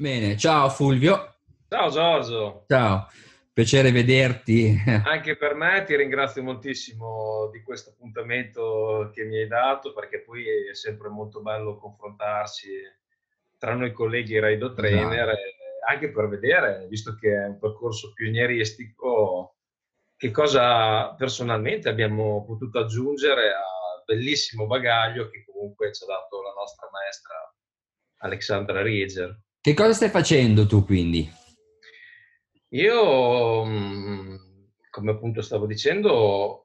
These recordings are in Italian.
Bene, ciao Fulvio. Ciao Giorgio. Ciao, piacere vederti. Anche per me ti ringrazio moltissimo di questo appuntamento che mi hai dato perché poi è sempre molto bello confrontarsi tra noi colleghi Raido Trainer, no. anche per vedere, visto che è un percorso pionieristico, che cosa personalmente abbiamo potuto aggiungere al bellissimo bagaglio che comunque ci ha dato la nostra maestra Alexandra Rieger. Che cosa stai facendo tu quindi? Io, mm, come appunto stavo dicendo,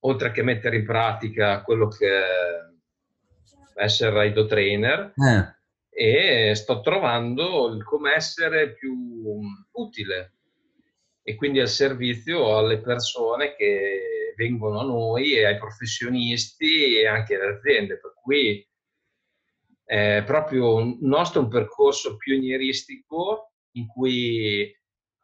oltre che mettere in pratica quello che è essere raido trainer, eh. e sto trovando il come essere più utile e quindi al servizio alle persone che vengono a noi e ai professionisti e anche alle aziende. Per cui è proprio nostro un percorso pionieristico in cui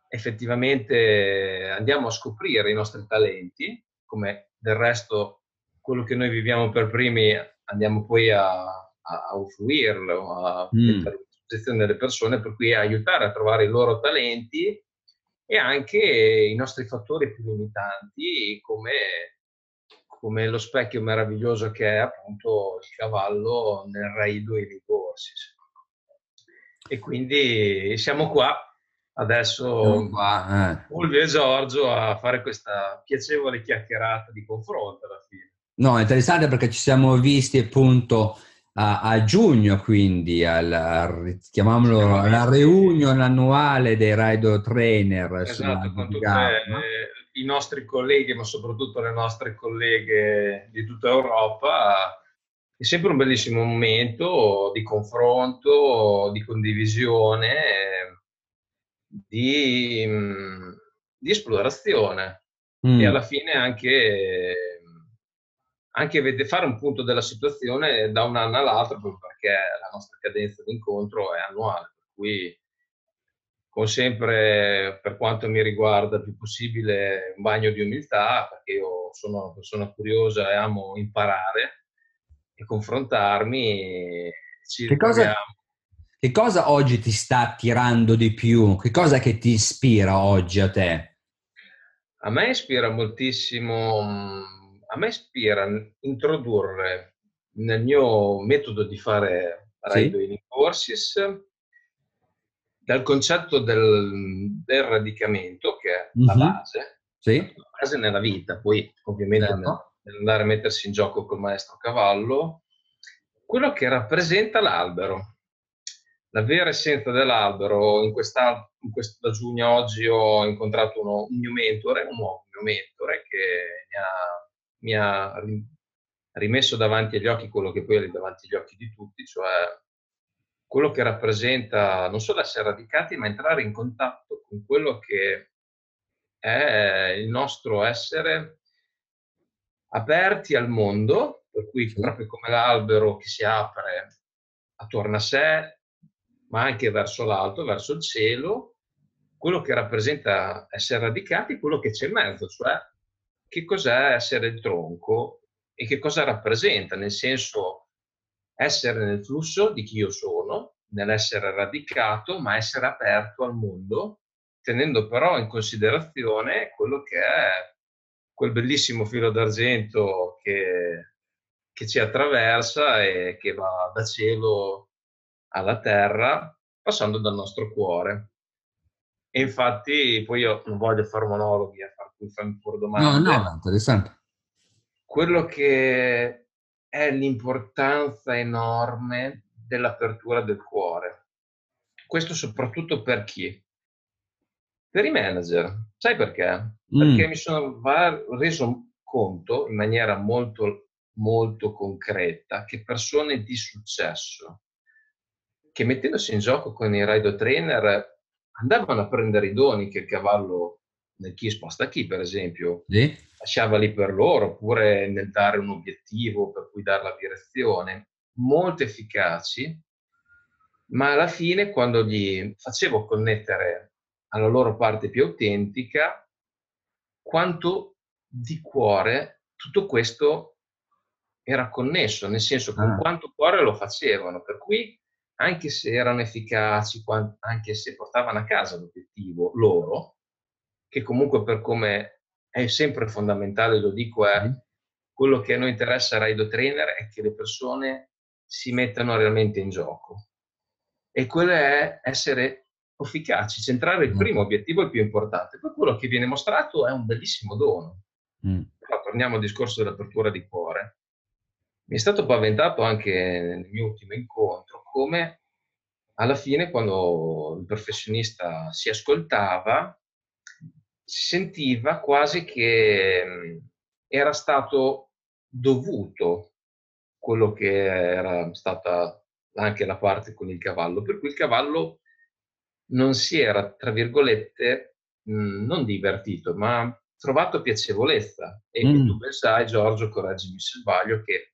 effettivamente andiamo a scoprire i nostri talenti, come del resto quello che noi viviamo per primi andiamo poi a, a usufruirlo, a mm. mettere a disposizione delle persone, per cui aiutare a trovare i loro talenti e anche i nostri fattori più limitanti come come lo specchio meraviglioso che è appunto il cavallo nel raido e nei corsi. E quindi siamo qua adesso, qua, eh. Fulvio e Giorgio, a fare questa piacevole chiacchierata di confronto alla fine. No, è interessante perché ci siamo visti appunto a, a giugno, quindi al, chiamiamolo alla reunion annuale dei Rider Trainer. Esatto, con tutte i nostri colleghi, ma soprattutto le nostre colleghe di tutta Europa, è sempre un bellissimo momento di confronto, di condivisione, di, di esplorazione mm. e alla fine anche, anche fare un punto della situazione da un anno all'altro perché la nostra cadenza di incontro è annuale, per cui con sempre, per quanto mi riguarda, il più possibile un bagno di umiltà, perché io sono una persona curiosa e amo imparare e confrontarmi. Ci che, cosa, che cosa oggi ti sta attirando di più? Che cosa che ti ispira oggi a te? A me ispira moltissimo, a me ispira introdurre nel mio metodo di fare Ride sì? in Courses dal concetto del, del, radicamento, che è mm-hmm. la base, sì. la base nella vita, poi ovviamente certo. nell'andare a mettersi in gioco col maestro cavallo, quello che rappresenta l'albero. La vera essenza dell'albero, in questa, in questa giugno oggi ho incontrato uno, un mio mentore, un nuovo mio mentore che mi ha, mi ha rimesso davanti agli occhi quello che poi è davanti agli occhi di tutti, cioè quello che rappresenta non solo essere radicati, ma entrare in contatto con quello che è il nostro essere aperti al mondo, per cui proprio come l'albero che si apre attorno a sé, ma anche verso l'alto, verso il cielo, quello che rappresenta essere radicati quello che c'è in mezzo, cioè che cos'è essere il tronco e che cosa rappresenta, nel senso essere nel flusso di chi io sono, nell'essere radicato, ma essere aperto al mondo, tenendo però in considerazione quello che è quel bellissimo filo d'argento che, che ci attraversa e che va da cielo alla terra, passando dal nostro cuore. E infatti, poi io non voglio fare monologhi a farmi pure domande. No, no, interessante. Quello che è l'importanza enorme dell'apertura del cuore. Questo soprattutto per chi? Per i manager. Sai perché? Mm. Perché mi sono reso conto in maniera molto, molto concreta che persone di successo che mettendosi in gioco con i rider trainer andavano a prendere i doni che il cavallo chi sposta chi, per esempio, sì. lasciava lì per loro, oppure nel dare un obiettivo per cui dare la direzione, molto efficaci, ma alla fine quando gli facevo connettere alla loro parte più autentica, quanto di cuore tutto questo era connesso, nel senso con ah. quanto cuore lo facevano, per cui anche se erano efficaci, anche se portavano a casa l'obiettivo loro, che comunque per come è sempre fondamentale, lo dico, è quello che a noi interessa a Raido Trainer è che le persone si mettano realmente in gioco. E quello è essere efficaci, centrare il primo obiettivo, il più importante. Poi quello che viene mostrato è un bellissimo dono. Mm. Però torniamo al discorso dell'apertura di cuore. Mi è stato paventato anche nel mio ultimo incontro come alla fine quando il professionista si ascoltava si sentiva quasi che mm, era stato dovuto quello che era stata anche la parte con il cavallo, per cui il cavallo non si era, tra virgolette, mh, non divertito, ma trovato piacevolezza. E mm. tu pensai, Giorgio, correggimi se sbaglio, che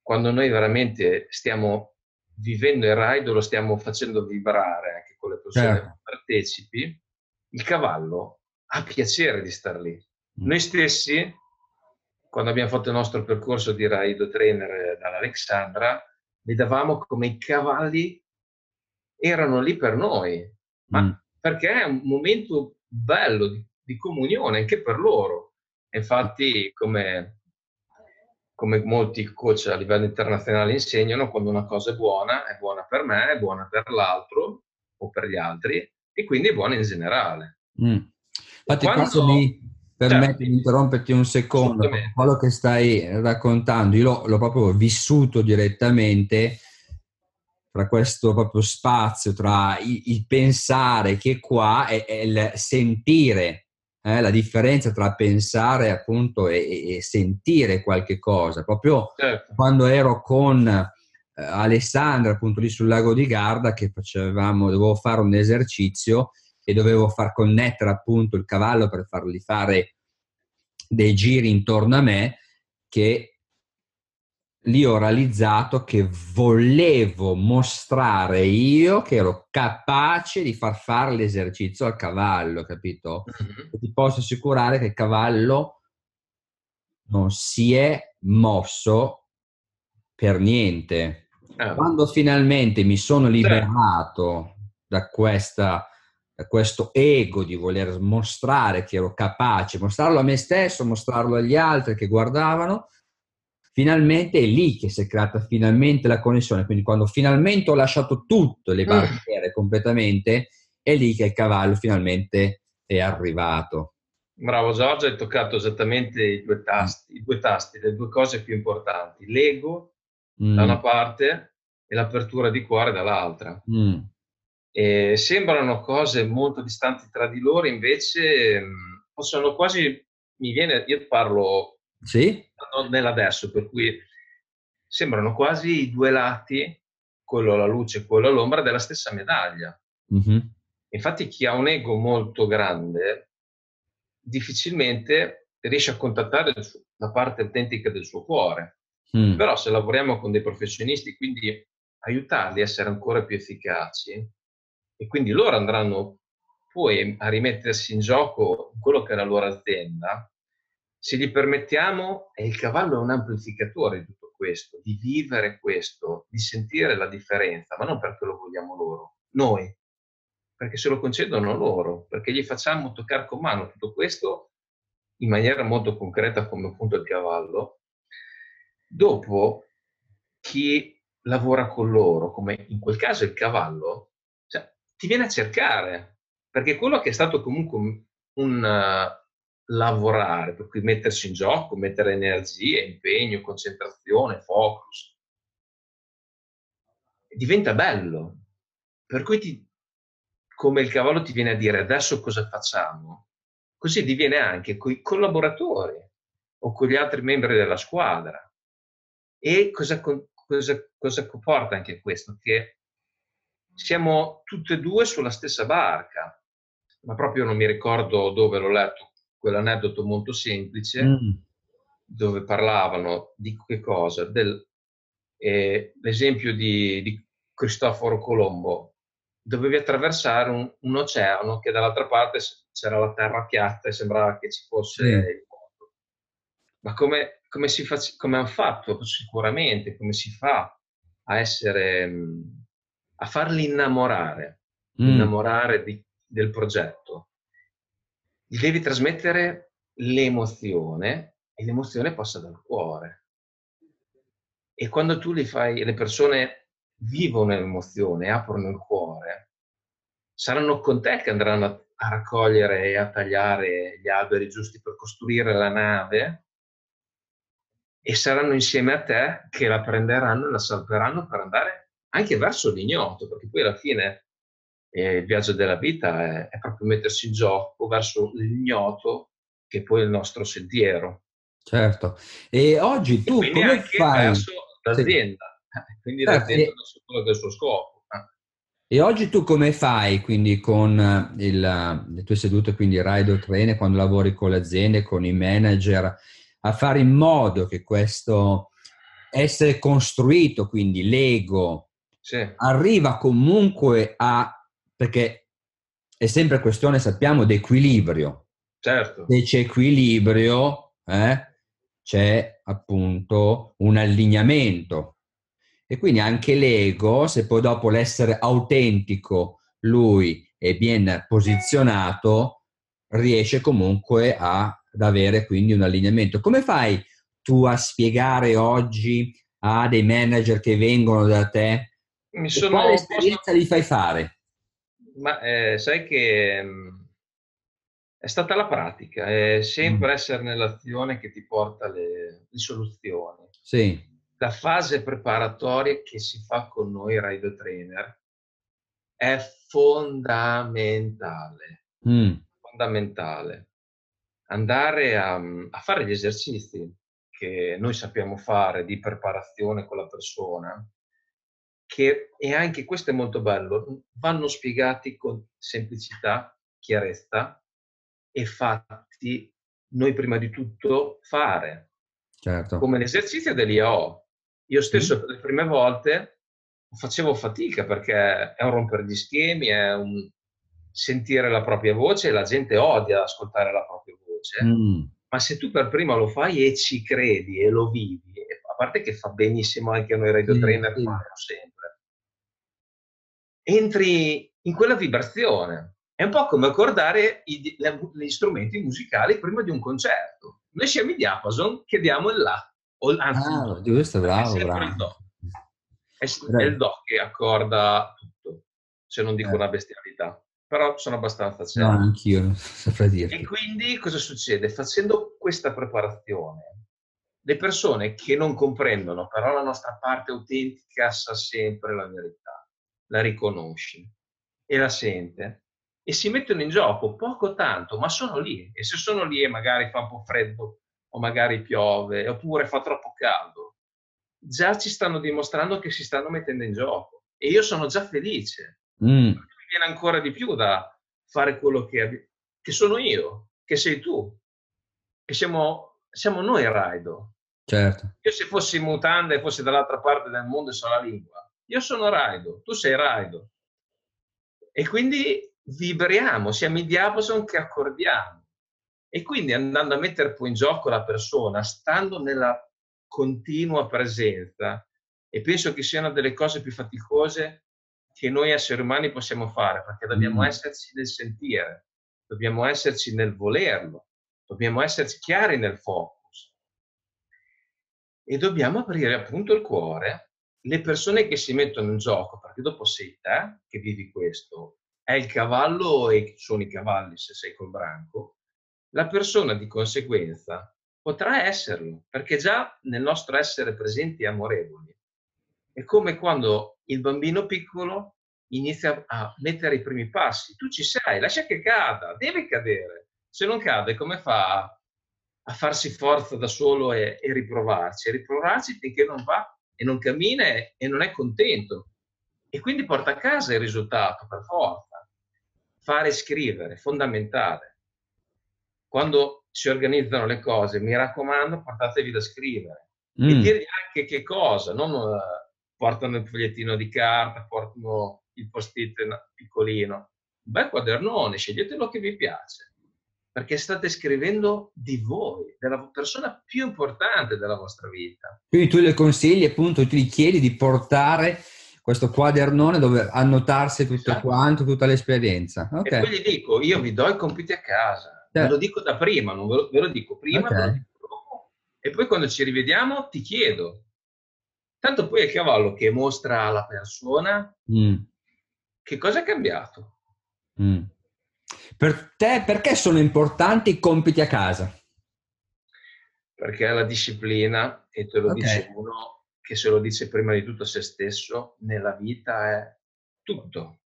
quando noi veramente stiamo vivendo il ride, lo stiamo facendo vibrare anche con le persone certo. partecipi, il cavallo ha piacere di star lì. Mm. Noi stessi, quando abbiamo fatto il nostro percorso di Raido Trainer dall'Alexandra, vedevamo come i cavalli erano lì per noi, ma mm. perché è un momento bello di, di, comunione anche per loro. Infatti, come, come molti coach a livello internazionale insegnano, quando una cosa è buona, è buona per me, è buona per l'altro o per gli altri, e quindi è buona in generale. Mm. Infatti, Quando... posso mi permetti certo. di interromperti un secondo, quello che stai raccontando, io l'ho, l'ho, proprio vissuto direttamente tra questo proprio spazio, tra il, pensare che qua e, e il sentire, eh, la differenza tra pensare appunto e, e sentire qualche cosa. Proprio certo. quando ero con eh, Alessandra appunto lì sul lago di Garda che facevamo, dovevo fare un esercizio e dovevo far connettere appunto il cavallo per fargli fare dei giri intorno a me che lì ho realizzato che volevo mostrare io che ero capace di far fare l'esercizio al cavallo, capito? Mm-hmm. ti posso assicurare che il cavallo non si è mosso per niente. Ah. Quando finalmente mi sono liberato da questa questo ego di voler mostrare che ero capace, mostrarlo a me stesso, mostrarlo agli altri che guardavano, finalmente è lì che si è creata finalmente la connessione. Quindi quando finalmente ho lasciato tutto, le mm. barriere mm. completamente, è lì che il cavallo finalmente è arrivato. Bravo Giorgio, hai toccato esattamente i due tasti, i due tasti le due cose più importanti, l'ego mm. da una parte e l'apertura di cuore dall'altra. Mm. E sembrano cose molto distanti tra di loro, invece mh, possono quasi, mi viene, io parlo sì? nell'adesso, per cui sembrano quasi i due lati, quello alla luce e quello all'ombra, della stessa medaglia. Mm-hmm. Infatti chi ha un ego molto grande difficilmente riesce a contattare la parte autentica del suo cuore. Mm. Però se lavoriamo con dei professionisti, quindi aiutarli a essere ancora più efficaci, e quindi loro andranno poi a rimettersi in gioco quello che è la loro azienda, se gli permettiamo, e il cavallo è un amplificatore di tutto questo, di vivere questo, di sentire la differenza, ma non perché lo vogliamo loro, noi, perché se lo concedono loro, perché gli facciamo toccare con mano tutto questo in maniera molto concreta come appunto il cavallo. Dopo, chi lavora con loro, come in quel caso il cavallo, ti viene a cercare, perché quello che è stato comunque un, uh, lavorare, per cui mettersi in gioco, mettere energie, impegno, concentrazione, focus, diventa bello. Per cui ti, come il cavallo ti viene a dire adesso cosa facciamo, così diviene anche con i collaboratori o con gli altri membri della squadra. E cosa, cosa, cosa comporta anche questo? Che siamo tutte e due sulla stessa barca, ma proprio non mi ricordo dove l'ho letto, quell'aneddoto molto semplice, mm. dove parlavano di che cosa? Del, eh, l'esempio di, di, Cristoforo Colombo, dovevi attraversare un, un, oceano che dall'altra parte c'era la terra piatta e sembrava che ci fosse mm. il mondo. Ma come, come, si fa, come hanno fatto sicuramente, come si fa a essere a farli innamorare, mm. innamorare di, del progetto, gli devi trasmettere l'emozione e l'emozione passa dal cuore. E quando tu li fai, le persone vivono l'emozione, aprono il cuore, saranno con te che andranno a, a raccogliere e a tagliare gli alberi giusti per costruire la nave e saranno insieme a te che la prenderanno e la salveranno per andare anche verso l'ignoto, perché poi alla fine eh, il viaggio della vita è, è, proprio mettersi in gioco verso l'ignoto che poi è il nostro sentiero. Certo, e oggi tu e come fai? verso l'azienda, sì. quindi certo. l'azienda verso quello del suo scopo. Eh. E oggi tu come fai quindi con il, le tue sedute, quindi Rider Trainer, quando lavori con le aziende, con i manager, a fare in modo che questo essere costruito, quindi l'ego, sì. arriva comunque a, perché è sempre questione, sappiamo, di equilibrio. Certo. Se c'è equilibrio, eh, c'è appunto un allineamento. E quindi anche l'ego, se poi dopo l'essere autentico lui è ben posizionato, riesce comunque a ad avere quindi un allineamento. Come fai tu a spiegare oggi a dei manager che vengono da te Mi sono quale esperienza posso... li fai fare? Ma eh, sai che mh, mm, è stata la pratica, è sempre mm. essere nell'azione che ti porta le, le soluzioni. Sì. La fase preparatoria che si fa con noi Rider Trainer è fondamentale. Mm. Fondamentale andare a, a fare gli esercizi che noi sappiamo fare di preparazione con la persona, che, e anche questo è molto bello, vanno spiegati con semplicità, chiarezza e fatti noi prima di tutto fare. Certo. Come l'esercizio dell'IO. Io stesso mm. le prime volte facevo fatica perché è un rompere di schemi, è un sentire la propria voce la gente odia ascoltare la propria voce mm. ma se tu per prima lo fai e ci credi e lo vivi, a parte che fa benissimo anche a noi radio trainer, sempre, entri in quella vibrazione. È un po' come accordare i, gli strumenti musicali prima di un concerto. Noi siamo i diapason, chiediamo il La, o, anzi, ah, giusto, bravo, è bravo. Il do. È, è, il Do che accorda tutto, se non dico eh. una bestialità però sono abbastanza certo. No, anch'io, saprei dirti. E quindi cosa succede? Facendo questa preparazione, le persone che non comprendono, però la nostra parte autentica sa sempre la verità, la riconosce e la sente e si mettono in gioco poco tanto, ma sono lì. E se sono lì e magari fa un po' freddo o magari piove oppure fa troppo caldo, già ci stanno dimostrando che si stanno mettendo in gioco. E io sono già felice. Mm viene ancora di più da fare quello che, che sono io, che sei tu, che siamo, siamo noi Raido. Certo. Io se fossi in mutanda e fossi dall'altra parte del mondo e so la lingua, io sono Raido, tu sei Raido. E quindi vibriamo, siamo i diapason che accordiamo. E quindi andando a mettere poi in gioco la persona, stando nella continua presenza, e penso che sia una delle cose più faticose che noi esseri umani possiamo fare, perché dobbiamo mm. esserci nel sentire, dobbiamo esserci nel volerlo, dobbiamo esserci chiari nel focus e dobbiamo aprire appunto il cuore. Le persone che si mettono in gioco, perché dopo sei te che vivi questo, è il cavallo e sono i cavalli se sei col branco, la persona di conseguenza potrà esserlo, perché già nel nostro essere presenti e amorevoli. È come quando il bambino piccolo inizia a mettere i primi passi. Tu ci sei, lascia che cada, deve cadere. Se non cade, come fa a farsi forza da solo e, e riprovarci? Riprovarci finché non va e non cammina e non è contento. E quindi porta a casa il risultato, per forza. Fare e scrivere, fondamentale. Quando si organizzano le cose, mi raccomando, portatevi da scrivere. Mm. E dirgli anche che cosa, non... Uh, portano il fogliettino di carta, portano il post-it piccolino. Un bel quadernone, sceglietelo che vi piace, perché state scrivendo di voi, della persona più importante della vostra vita. Quindi tu le consigli, appunto, tu gli chiedi di portare questo quadernone dove annotarsi tutto esatto. quanto, tutta l'esperienza. Okay. E poi gli dico, io vi do i compiti a casa, ve lo dico da prima, non ve lo, ve lo dico prima, okay. ve lo dico dopo, e poi quando ci rivediamo ti chiedo. Tanto poi è il cavallo che mostra alla persona mm. che cosa è cambiato. Mm. Per te, perché sono importanti i compiti a casa? Perché la disciplina, e te lo okay. dice uno che se lo dice prima di tutto a se stesso, nella vita è tutto.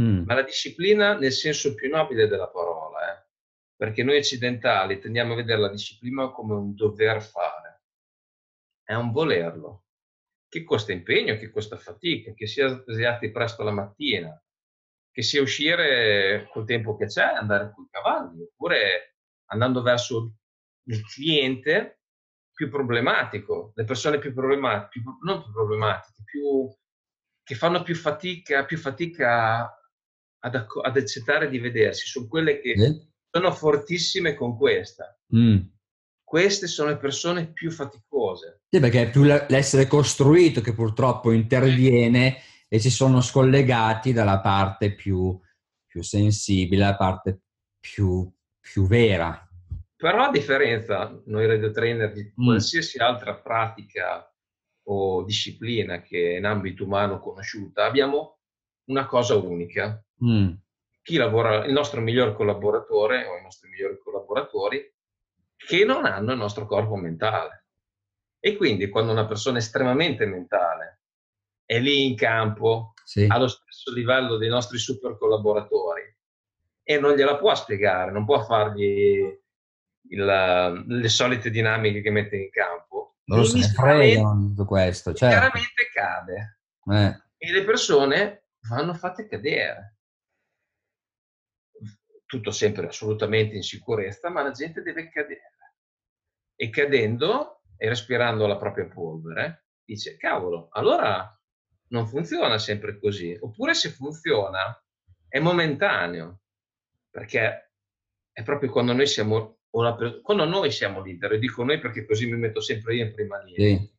Mm. Ma la disciplina nel senso più nobile della parola, eh? perché noi occidentali tendiamo a vedere la disciplina come un dover fare, è un volerlo, che costa impegno, che costa fatica, che sia svegliati presto la mattina, che sia uscire col tempo che c'è, andare con i cavalli, oppure andando verso il cliente più problematico, le persone più problematiche, più, non più problematiche, più, che fanno più fatica, più fatica ad, ad, accettare di vedersi, sono quelle che eh? sono fortissime con questa. Mm. Queste sono le persone più faticose. Sì, perché è più l'essere costruito che purtroppo interviene e si sono scollegati dalla parte più, più sensibile, la parte più, più vera. Però a differenza, noi radio trainer, di mm. qualsiasi altra pratica o disciplina che in ambito umano conosciuta, abbiamo una cosa unica. Mm. Chi lavora, il nostro miglior collaboratore o i nostri migliori collaboratori, che non hanno il nostro corpo mentale. E quindi quando una persona estremamente mentale è lì in campo, sì. allo stesso livello dei nostri super collaboratori, e non gliela può spiegare, non può fargli il, le solite dinamiche che mette in campo. Non se ne fregano tutto questo. Certo. Chiaramente cade. Eh. E le persone vanno fatte cadere. Tutto sempre assolutamente in sicurezza, ma la gente deve cadere. E cadendo e respirando la propria polvere, dice, cavolo, allora non funziona sempre così. Oppure se funziona, è momentaneo. Perché è proprio quando noi siamo quando noi siamo leader, e dico noi perché così mi metto sempre io in prima linea. Sì.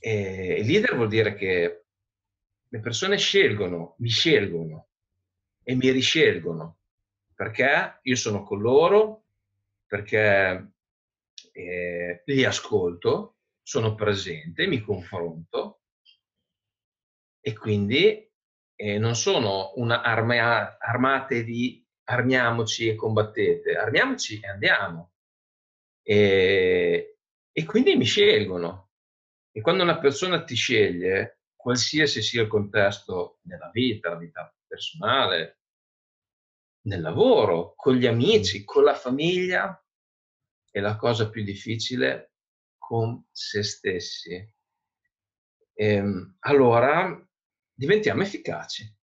E leader vuol dire che le persone scelgono, mi scelgono e mi riscelgono perché io sono con loro, perché eh, li ascolto, sono presente, mi confronto e quindi eh, non sono una arma, armate di armiamoci e combattete, armiamoci e andiamo. E, e quindi mi scelgono. E quando una persona ti sceglie, qualsiasi sia il contesto nella vita, la vita personale, nel lavoro, con gli amici, con la famiglia, è la cosa più difficile con se stessi. E, ehm, allora diventiamo efficaci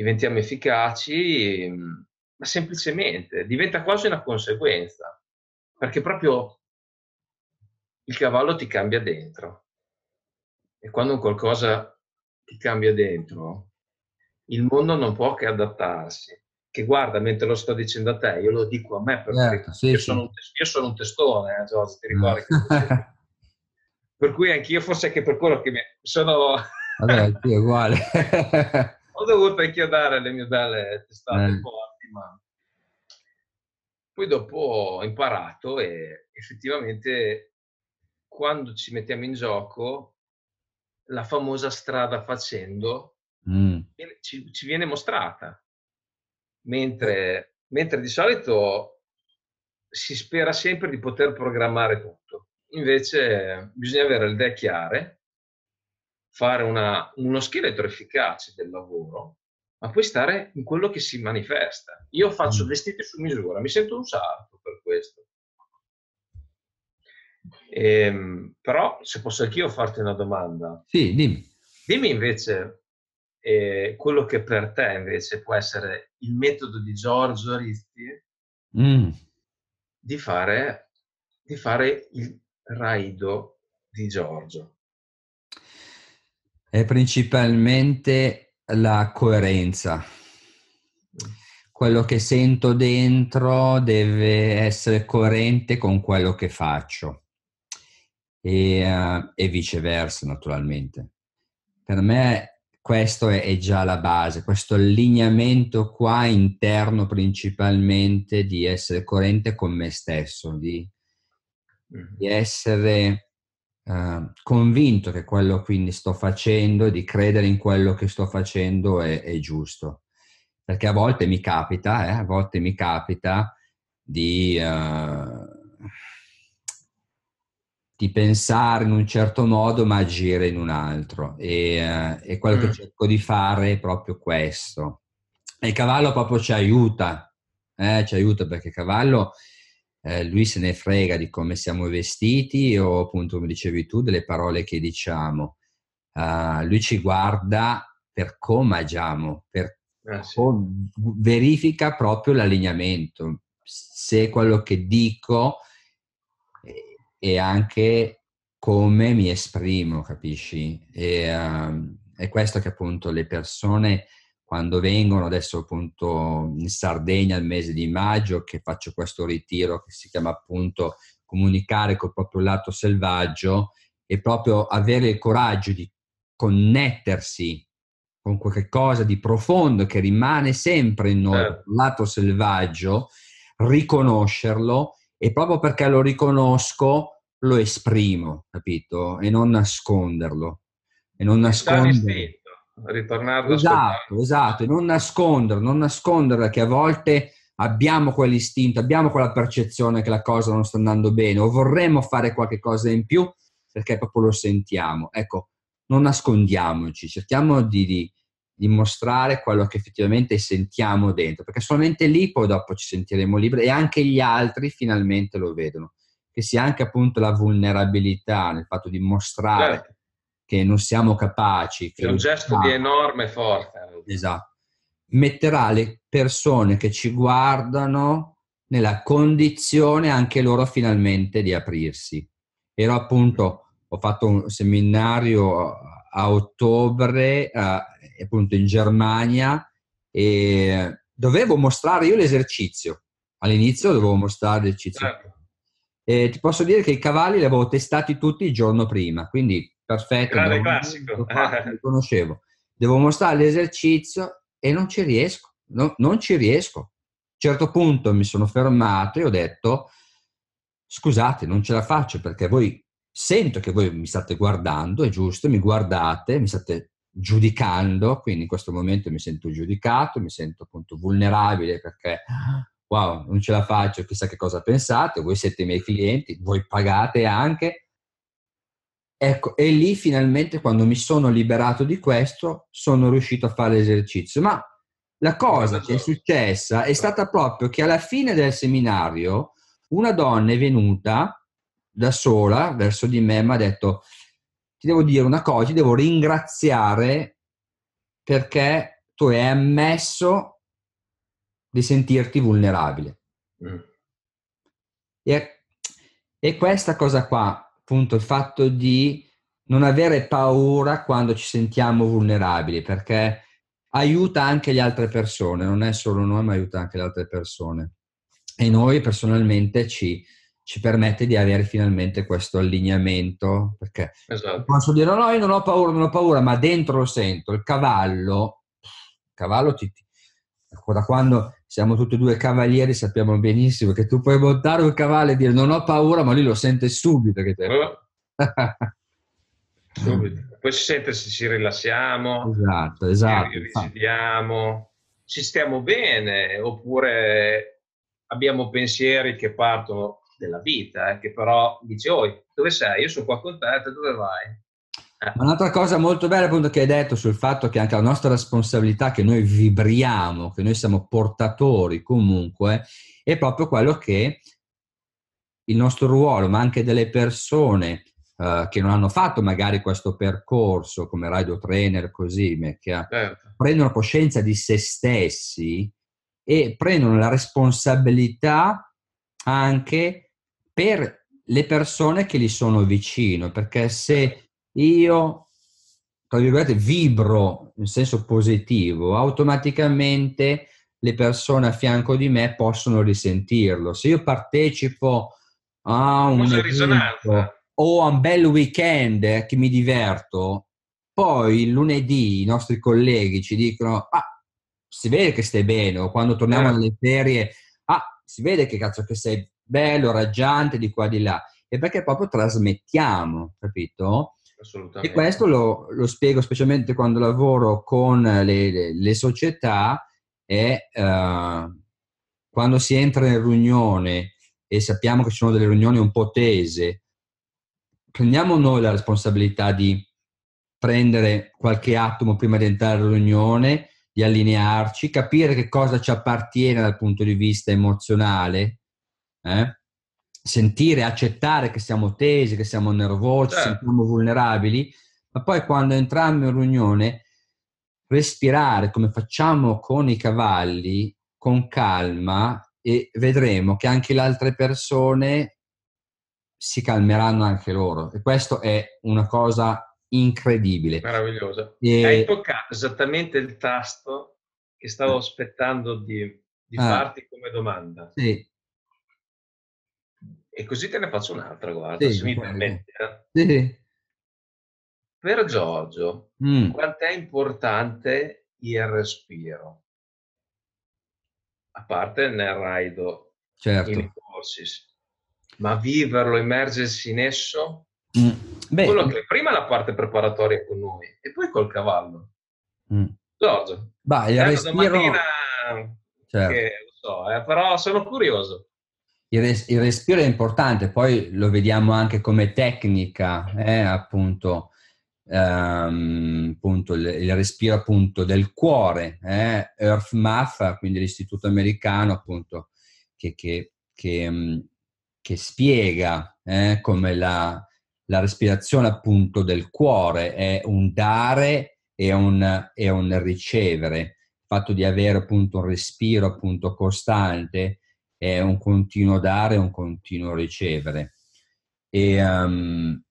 diventiamo efficaci, mm, ma semplicemente diventa quasi una conseguenza, perché proprio il cavallo ti cambia dentro. E quando qualcosa ti cambia dentro, il mondo non può che adattarsi. Che guarda, mentre lo sto dicendo a te, io lo dico a me perché certo, sì, io, sì. Sono un, io, Sono un, testone, eh, Giorgio, ti ricordi? per cui anch'io, forse anche per quello che mi sono... Vabbè, è uguale. ho dovuto inchiodare le mie belle testate eh. forti, ma poi dopo ho imparato e effettivamente quando ci mettiamo in gioco la famosa strada facendo mm. ci, ci, viene mostrata, mentre, mentre di solito si spera sempre di poter programmare tutto. Invece bisogna avere le idee chiare fare una, uno scheletro efficace del lavoro, ma poi stare in quello che si manifesta. Io faccio mm. vestiti su misura, mi sento un sarto per questo. Ehm, però, se posso anch'io farti una domanda. Sì, dimmi. Dimmi invece eh, quello che per te invece può essere il metodo di Giorgio Rizzi mm. di, fare, di fare il raido di Giorgio è principalmente la coerenza. Quello che sento dentro deve essere coerente con quello che faccio e, uh, e viceversa, naturalmente. per me questo è, è, già la base, questo allineamento qua interno principalmente di essere coerente con me stesso, di, di essere uh, convinto che quello quindi sto facendo, di credere in quello che sto facendo è, è giusto. Perché a volte mi capita, eh, a volte mi capita di... Uh, di pensare in un certo modo ma agire in un altro e, eh, e quello mm. che cerco di fare è proprio questo. E il cavallo proprio ci aiuta, eh, ci aiuta perché il cavallo eh, lui se ne frega di come siamo vestiti o appunto come dicevi tu delle parole che diciamo. Uh, lui ci guarda per come agiamo, per eh, sì. verifica proprio l'allineamento. Se quello che dico e anche come mi esprimo, capisci? E, uh, è questo che appunto le persone quando vengono adesso appunto in Sardegna al mese di maggio che faccio questo ritiro che si chiama appunto comunicare col proprio lato selvaggio e proprio avere il coraggio di connettersi con qualcosa di profondo che rimane sempre in noi, eh. lato selvaggio, riconoscerlo e proprio perché lo riconosco lo esprimo, capito? E non nasconderlo. E non nasconderlo. Ritornare esatto, esatto, e non nasconderlo, non nascondere che a volte abbiamo quell'istinto, abbiamo quella percezione che la cosa non sta andando bene o vorremmo fare qualche cosa in più perché proprio lo sentiamo. Ecco, non nascondiamoci, cerchiamo di, di dimostrare quello che effettivamente sentiamo dentro, perché solamente lì poi dopo ci sentiremo liberi e anche gli altri finalmente lo vedono, che sia anche appunto la vulnerabilità nel fatto di mostrare certo. Che non siamo capaci. È un gesto di enorme forza. Esatto. Metterà le persone che ci guardano nella condizione anche loro finalmente di aprirsi. Ero appunto, ho fatto un seminario a ottobre uh, appunto in Germania e dovevo mostrare io l'esercizio. All'inizio dovevo mostrare l'esercizio. Certo. E ti posso dire che i cavalli li avevo testati tutti il giorno prima, quindi perfetto. Grande classico. Fatto, conoscevo. Devo mostrare l'esercizio e non ci riesco, no, non ci riesco. A un certo punto mi sono fermato e ho detto, scusate, non ce la faccio perché voi sento che voi mi state guardando, è giusto, mi guardate, mi state giudicando, quindi in questo momento mi sento giudicato, mi sento appunto vulnerabile perché wow, non ce la faccio, chissà che cosa pensate, voi siete i miei clienti, voi pagate anche. Ecco, e lì finalmente quando mi sono liberato di questo sono riuscito a fare l'esercizio. Ma la cosa che è successa è stata proprio che alla fine del seminario una donna è venuta da sola verso di me e mi ha detto ti devo dire una cosa, ti devo ringraziare perché tu hai ammesso di sentirti vulnerabile. Mm. E, e questa cosa qua, appunto, il fatto di non avere paura quando ci sentiamo vulnerabili, perché aiuta anche le altre persone, non è solo noi, ma aiuta anche le altre persone. E noi personalmente ci, ci permette di avere finalmente questo allineamento, perché esatto. posso dire no, io non ho paura, non ho paura, ma dentro lo sento, il cavallo, il cavallo ti, da quando siamo tutti e due cavalieri sappiamo benissimo che tu puoi montare un cavallo e dire non ho paura, ma lui lo sente subito che te... Oh. subito. Poi si sente se ci rilassiamo, esatto, esatto, risiediamo, ci stiamo bene, oppure abbiamo pensieri che partono della vita, eh, che però dici, oh, dove sei? Io sono qua con te dove vai? Eh. Un'altra cosa molto bella appunto che hai detto sul fatto che anche la nostra responsabilità, che noi vibriamo, che noi siamo portatori comunque, è proprio quello che il nostro ruolo, ma anche delle persone uh, che non hanno fatto magari questo percorso come radio trainer, così, che certo. prendono coscienza di se stessi e prendono la responsabilità anche per le persone che gli sono vicino, perché se io, tra virgolette, vibro in senso positivo, automaticamente le persone a fianco di me possono risentirlo. Se io partecipo a un evento o a un bel weekend eh, che mi diverto, poi il lunedì i nostri colleghi ci dicono, ah, si vede che stai bene, o quando torniamo eh. alle ferie, ah, si vede che cazzo che sei bello, raggiante di qua di là. E perché proprio trasmettiamo, capito? E questo lo, lo, spiego specialmente quando lavoro con le, le, le società e uh, quando si entra in riunione e sappiamo che ci sono delle riunioni un po' tese, prendiamo noi la responsabilità di prendere qualche attimo prima di entrare in riunione, di allinearci, capire che cosa ci appartiene dal punto di vista emozionale, eh? Sentire, accettare che siamo tesi, che siamo nervosi, certo. siamo vulnerabili, ma poi quando entriamo in riunione respirare come facciamo con i cavalli, con calma e vedremo che anche le altre persone si calmeranno anche loro e questo è una cosa incredibile. Meravigliosa. E... Hai toccato esattamente il tasto che stavo aspettando di, di ah. farti come domanda. Sì. E così te ne faccio un'altra, guarda, sì, se mi permetti. Eh. Sì. Per Giorgio, mm. quanto è importante il respiro? A parte nel raido, certo. in corsi, ma viverlo, immergersi in esso? Mm. Beh, Quello che prima la parte preparatoria con noi e poi col cavallo. Mm. Giorgio, bah, il respiro... Certo. Che, so, eh, però sono curioso il, res- il, respiro è importante, poi lo vediamo anche come tecnica, eh, appunto, ehm, appunto il, il, respiro appunto del cuore, eh, Earth Math, quindi l'istituto americano appunto che, che, che, mm, che spiega eh, come la, la, respirazione appunto del cuore è un dare e un, e un ricevere, il fatto di avere appunto un respiro appunto costante è un continuo dare un continuo ricevere. E, um,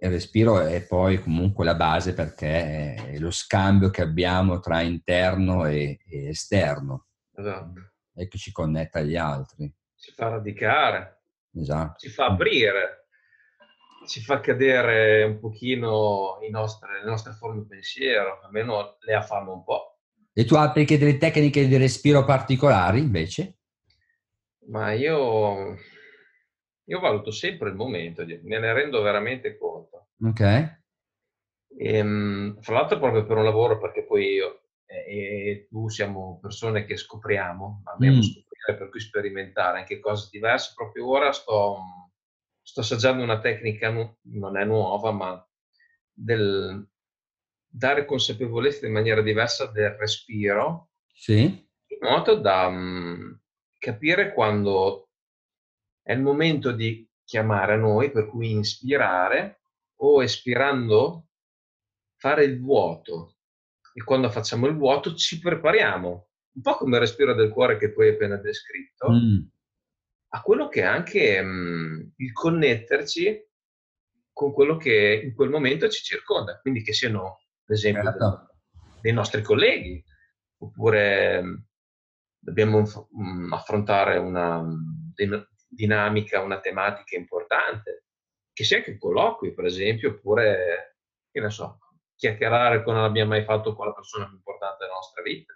il respiro è poi comunque la base perché è lo scambio che abbiamo tra interno e, e esterno. Esatto. E che ci connetta agli altri. Ci fa radicare. Esatto. Ci fa aprire. Ci fa cadere un pochino nostre, le nostre forme di pensiero, almeno le affanno un po'. E tu applichi delle tecniche di respiro particolari invece? Ma io, io valuto sempre il momento, me ne rendo veramente conto. Ok. Ehm, fra l'altro proprio per un lavoro, perché poi io e tu siamo persone che scopriamo, amiamo mm. scoprire, per cui sperimentare anche cose diverse. Proprio ora sto, sto assaggiando una tecnica, non è nuova, ma del dare consapevolezza in maniera diversa del respiro. Sì. In modo da mm, capire quando è il momento di chiamare a noi, per cui inspirare o espirando fare il vuoto. E quando facciamo il vuoto ci prepariamo, un po' come il respiro del cuore che tu hai appena descritto, mm. a quello che è anche mh, mm, il connetterci con quello che in quel momento ci circonda, quindi che siano, ad esempio, certo. dei nostri colleghi, oppure mm, dobbiamo mm, affrontare una dinamica, una tematica importante, che sia anche un colloquio, per esempio, oppure, che ne so, chiacchierare con non abbiamo mai fatto con la persona più importante della nostra vita.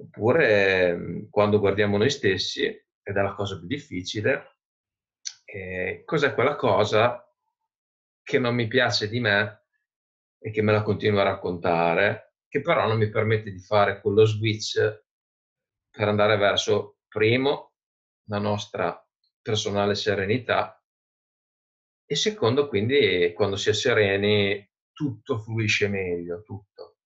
Oppure mm, quando guardiamo noi stessi, ed è la cosa più difficile, eh, cos'è quella cosa che non mi piace di me e che me la continuo a raccontare, che però non mi permette di fare quello switch per andare verso, primo, la nostra personale serenità e secondo, quindi, quando si è sereni, tutto fluisce meglio, tutto.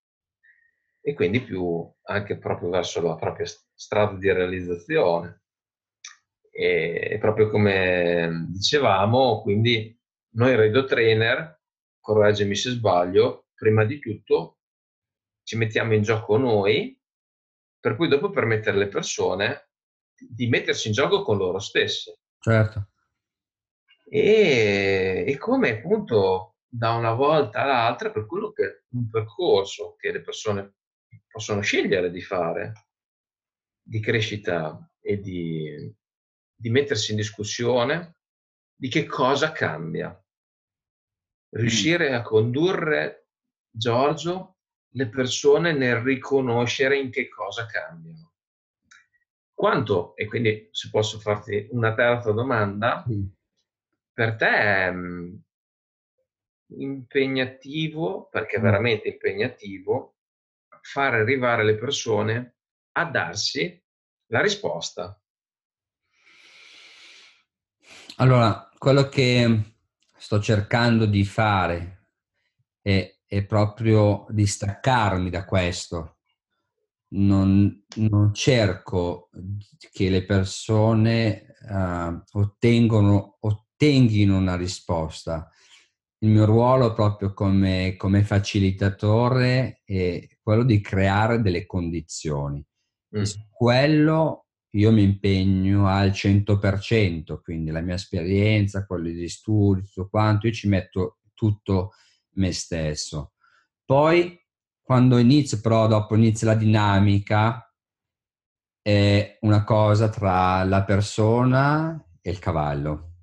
E quindi più anche proprio verso la propria strada di realizzazione. E proprio come dicevamo, quindi noi Radio Trainer, correggimi se sbaglio, prima di tutto ci mettiamo in gioco noi per cui dopo permettere alle persone di mettersi in gioco con loro stesse. Certo. E, e come appunto da una volta all'altra per quello che è un percorso che le persone possono scegliere di fare di crescita e di, di mettersi in discussione di che cosa cambia. riuscire a condurre Giorgio le persone nel riconoscere in che cosa cambiano. Quanto, e quindi se posso farti una terza domanda, per te è mm, impegnativo, perché è mm. veramente impegnativo, fare arrivare le persone a darsi la risposta. Allora, quello che sto cercando di fare è, è proprio distaccarmi da questo. Non, non cerco che le persone uh, ottenghino una risposta. Il mio ruolo proprio come, come facilitatore è quello di creare delle condizioni. Mm. Su quello io mi impegno al 100%, quindi la mia esperienza, quello di studi, tutto quanto, io ci metto tutto me stesso. Poi, quando inizio, però dopo inizia la dinamica, è una cosa tra la persona e il cavallo.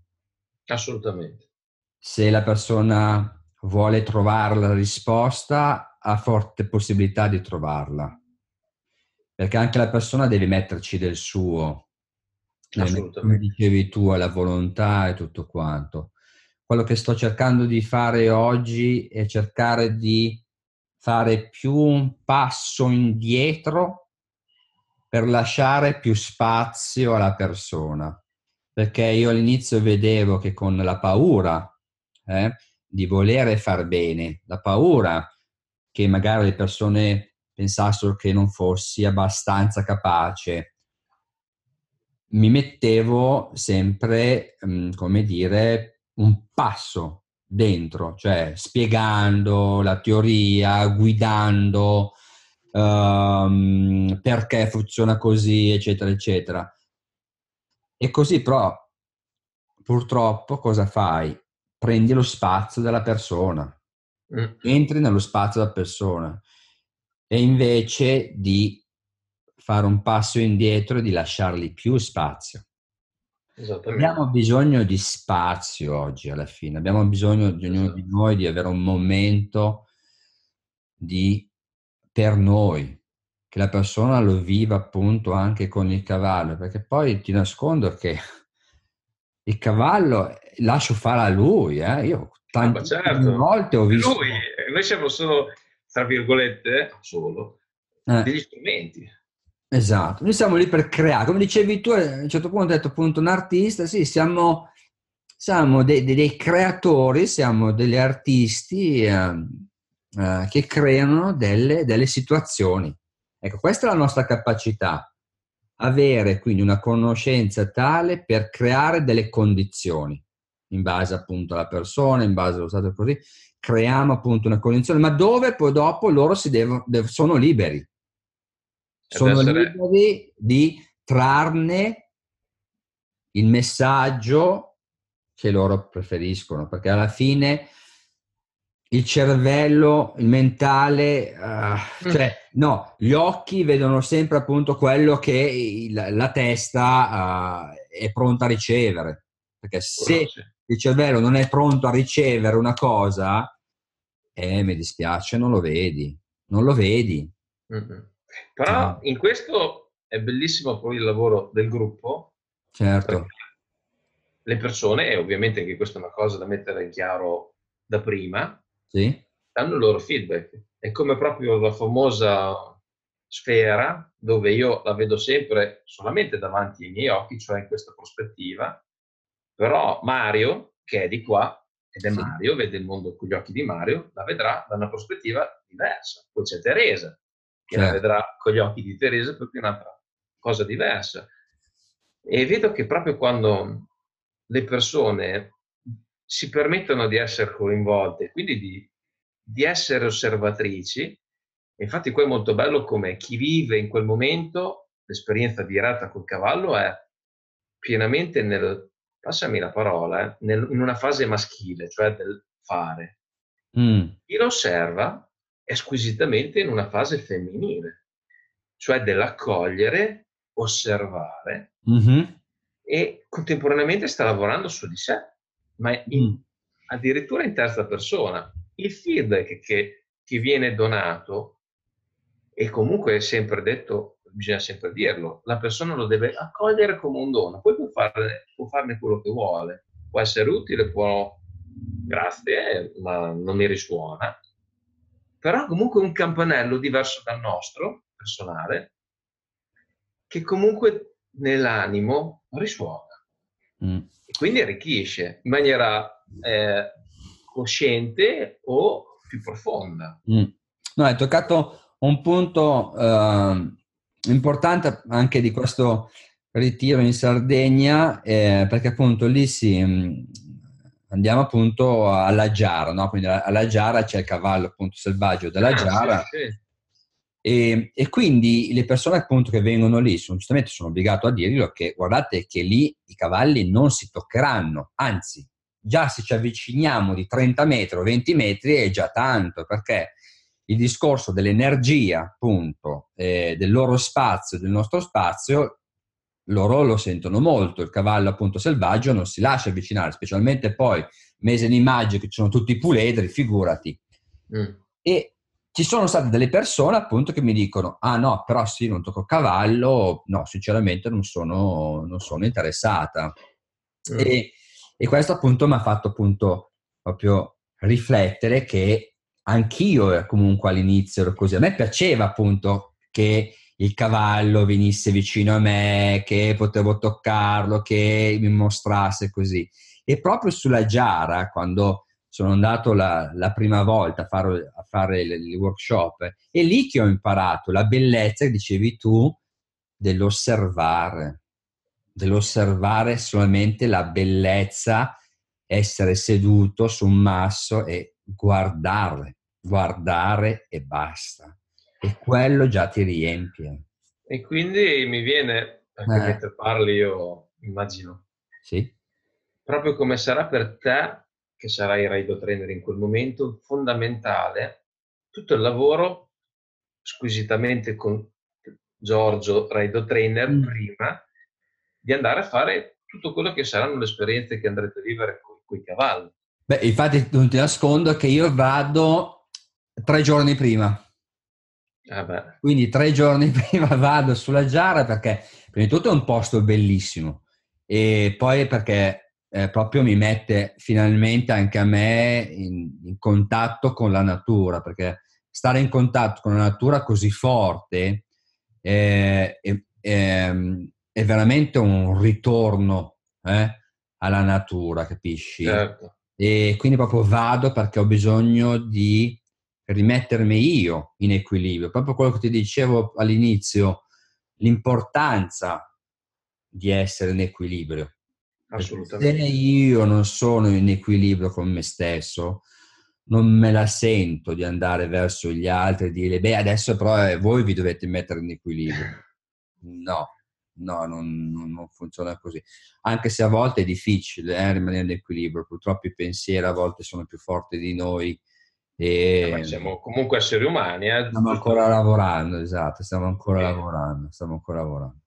Assolutamente. Se la persona vuole trovare la risposta, ha forte possibilità di trovarla perché anche la persona deve metterci del suo, come dicevi tu, alla volontà e tutto quanto. Quello che sto cercando di fare oggi è cercare di fare più un passo indietro per lasciare più spazio alla persona. Perché io all'inizio vedevo che con la paura eh, di volere far bene, la paura che magari le persone pensassero che non fossi abbastanza capace. Mi mettevo sempre, mm, come dire, un passo dentro, cioè spiegando la teoria, guidando um, perché funziona così, eccetera, eccetera. E così però, purtroppo, cosa fai? Prendi lo spazio della persona, mm. entri nello spazio della persona e invece di fare un passo indietro e di lasciargli più spazio. Abbiamo bisogno di spazio oggi alla fine, abbiamo bisogno di ognuno esatto. di noi di avere un momento di, per noi, che la persona lo viva appunto anche con il cavallo, perché poi ti nascondo che il cavallo lascio fare a lui, eh? io tante ah, certo. volte ho visto... Lui, noi siamo solo tra virgolette, solo, eh. degli strumenti. Esatto, noi siamo lì per creare, come dicevi tu, a un certo punto hai detto appunto un artista, sì, siamo, siamo dei, dei, creatori, siamo degli artisti eh, eh, che creano delle, delle situazioni. Ecco, questa è la nostra capacità, avere quindi una conoscenza tale per creare delle condizioni in base appunto alla persona, in base allo stato così, creiamo appunto una condizione, ma dove poi dopo loro si devono, sono liberi. Sono essere... liberi di trarne il messaggio che loro preferiscono, perché alla fine il cervello, il mentale, uh, cioè no, gli occhi vedono sempre appunto quello che il, la testa uh, è pronta a ricevere, perché se il cervello non è pronto a ricevere una cosa, eh, mi dispiace, non lo vedi, non lo vedi. Mm-hmm. Però mm. in questo è bellissimo poi il lavoro del gruppo. Certo. Le persone, e ovviamente anche questa è una cosa da mettere in chiaro da prima, sì. danno il loro feedback. È come proprio la famosa sfera dove io la vedo sempre solamente davanti ai miei occhi, cioè in questa prospettiva, però Mario, che è di qua, ed è sì. Mario, vede il mondo con gli occhi di Mario, la vedrà da una prospettiva diversa. Poi c'è Teresa, che certo. la vedrà con gli occhi di Teresa proprio un'altra cosa diversa. E vedo che proprio quando le persone si permettono di essere coinvolte, quindi di, di essere osservatrici, infatti qua è molto bello come chi vive in quel momento, l'esperienza diretta col cavallo è pienamente nel passami la parola, eh, nel, in una fase maschile, cioè del fare. Mm. Chi lo osserva è squisitamente in una fase femminile, cioè dell'accogliere, osservare mm-hmm. e contemporaneamente sta lavorando su di sé, ma in, mm. addirittura in terza persona. Il feedback che, che viene donato, e comunque è sempre detto, bisogna sempre dirlo, la persona lo deve accogliere come un dono, poi può, farne, può farne quello che vuole, può essere utile, può, grazie, ma non mi risuona, però comunque un campanello diverso dal nostro, personale, che comunque nell'animo risuona. Mm. E quindi arricchisce in maniera eh, cosciente o più profonda. Mm. No, hai toccato un punto eh, importante anche di questo ritiro in Sardegna, eh, perché appunto lì si mm, andiamo appunto alla Giara, no? quindi alla Giara c'è il cavallo appunto selvaggio della ah, Giara. Sì, sì. E, e, quindi le persone appunto che vengono lì sono, giustamente sono obbligato a dirglielo che guardate che lì i cavalli non si toccheranno, anzi già se ci avviciniamo di 30 metri o 20 metri è già tanto perché il discorso dell'energia appunto eh, del loro spazio, del nostro spazio loro lo sentono molto, il cavallo appunto selvaggio non si lascia avvicinare, specialmente poi mese di maggio che ci sono tutti i puledri, figurati. Mm. E ci sono state delle persone appunto che mi dicono, ah no, però sì, non tocco cavallo, no, sinceramente non sono, non sono interessata. Mm. E, e questo appunto mi ha fatto appunto proprio riflettere che anch'io comunque all'inizio ero così. A me piaceva appunto che il cavallo venisse vicino a me, che potevo toccarlo, che mi mostrasse così. E proprio sulla Giara, quando sono andato la, la prima volta a fare, a fare il, il, workshop, è lì che ho imparato la bellezza, dicevi tu, dell'osservare, dell'osservare solamente la bellezza, essere seduto su un masso e guardare, guardare e basta e quello già ti riempie. E quindi mi viene, anche eh. mentre parli io immagino, sì. proprio come sarà per te, che sarai Raido Trainer in quel momento, fondamentale tutto il lavoro squisitamente con Giorgio Raido Trainer mm. prima di andare a fare tutto quello che saranno le esperienze che andrete a vivere con i cavalli. Beh, infatti non ti nascondo che io vado tre giorni prima. Ah Quindi tre giorni prima vado sulla Giara perché prima di tutto è un posto bellissimo e poi perché eh, proprio mi mette finalmente anche a me in, in, contatto con la natura perché stare in contatto con la natura così forte eh, è, è, è, veramente un ritorno eh, alla natura, capisci? Certo. E quindi proprio vado perché ho bisogno di rimettermi io in equilibrio, proprio quello che ti dicevo all'inizio, l'importanza di essere in equilibrio. Assolutamente. Se io non sono in equilibrio con me stesso, non me la sento di andare verso gli altri e dire, beh, adesso però eh, voi vi dovete mettere in equilibrio. No, no, non, non, funziona così. Anche se a volte è difficile eh, rimanere in equilibrio, purtroppo i pensieri a volte sono più forti di noi e eh, siamo comunque esseri umani. Eh? Stiamo ancora lavorando, esatto, stiamo ancora eh. lavorando, stiamo ancora lavorando.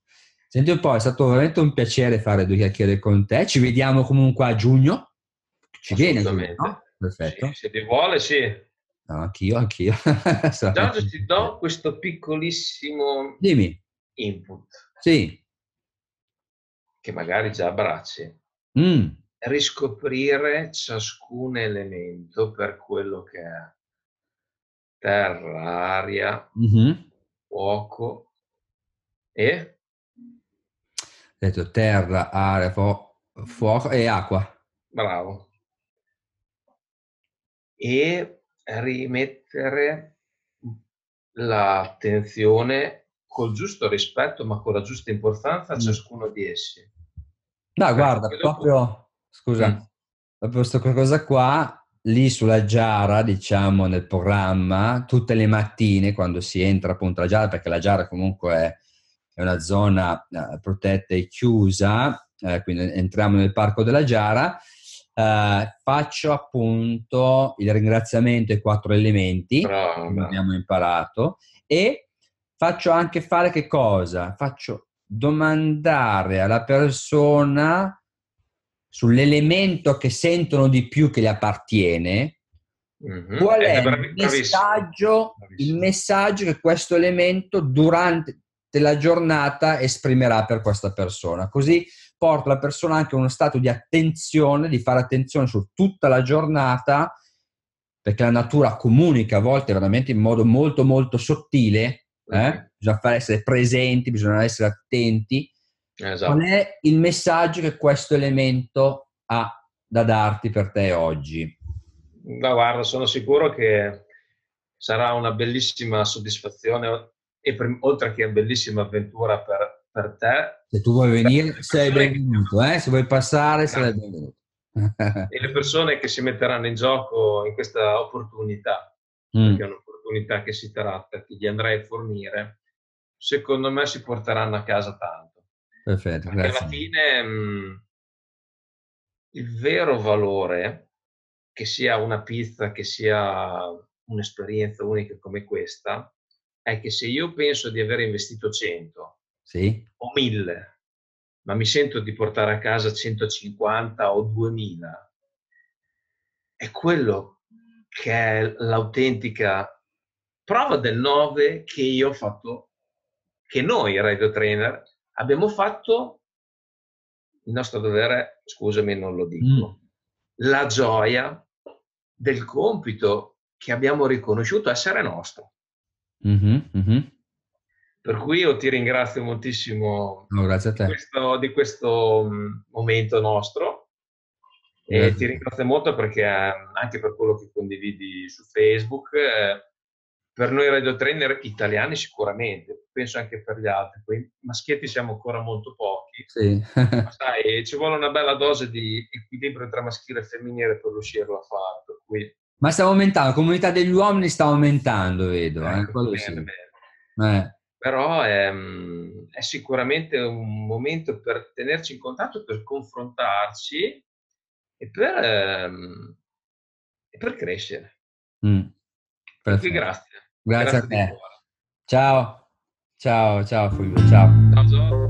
Senti un po', è stato veramente un piacere fare due chiacchiere con te. Ci vediamo comunque a giugno. Ci viene giugno, no? Perfetto. Sì, se ti vuole, sì. No, anch'io, anch'io. Giorgio, ti do questo piccolissimo Dimmi. input. Sì. Che magari già abbracci. Mm riscoprire ciascun elemento per quello che è terra, aria, mm-hmm. fuoco e? Ho detto terra, aria, fu- fuoco e acqua. Bravo. E rimettere l'attenzione col giusto rispetto, ma con la giusta importanza a ciascuno di essi. No, guarda, proprio Scusa, mm. proprio questa cosa qua, lì sulla Giara, diciamo, nel programma, tutte le mattine quando si entra appunto alla Giara, perché la Giara comunque è, è una zona eh, protetta e chiusa, eh, quindi entriamo nel parco della Giara, eh, faccio appunto il ringraziamento ai quattro elementi, Brava. che abbiamo imparato, e faccio anche fare che cosa? Faccio domandare alla persona sull'elemento che sentono di più che gli appartiene, mm-hmm. qual è, è il, messaggio, il messaggio che questo elemento durante la giornata esprimerà per questa persona. Così porta la persona anche a uno stato di attenzione, di fare attenzione su tutta la giornata, perché la natura comunica a volte veramente in modo molto molto sottile, eh? bisogna fare essere presenti, bisogna essere attenti. Esatto. Qual è il messaggio che questo elemento ha da darti per te oggi? Ma guarda, sono sicuro che sarà una bellissima soddisfazione e per, oltre che una bellissima avventura per, per te. Se tu vuoi venire, sei benvenuto, eh? se vuoi passare, sarai benvenuto. e le persone che si metteranno in gioco in questa opportunità, mm. perché è un'opportunità che si tratta, che gli andrai a fornire, secondo me si porteranno a casa tanto. Perfetto, perché grazie. alla fine mh, mm, il vero valore, che sia una pizza, che sia un'esperienza unica come questa, è che se io penso di aver investito 100 sì. o 1000, ma mi sento di portare a casa 150 o 2000, è quello che è l'autentica prova del 9 che io ho fatto, che noi Radio Trainer abbiamo fatto il nostro dovere, scusami, non lo dico, mm. la gioia del compito che abbiamo riconosciuto essere nostro. Mm-hmm, mm-hmm. Per cui io ti ringrazio moltissimo no, grazie di questo, di questo mm, momento nostro e grazie. ti ringrazio molto perché eh, anche per quello che condividi su Facebook, eh, per noi radio trainer italiani sicuramente, penso anche per gli altri, poi maschietti siamo ancora molto pochi, sì. ma sai, ci vuole una bella dose di equilibrio tra maschile e femminile per riuscirlo a fare, per cui ma sta aumentando, la comunità degli uomini sta aumentando, vedo. Eh, ecco, bene, sì. Eh. Però è, è, sicuramente un momento per tenerci in contatto, per confrontarci e per, ehm, e per crescere. Mm. grazie. Grazie, grazie a te. Ciao, ciao, ciao Fulvio, ciao. Ciao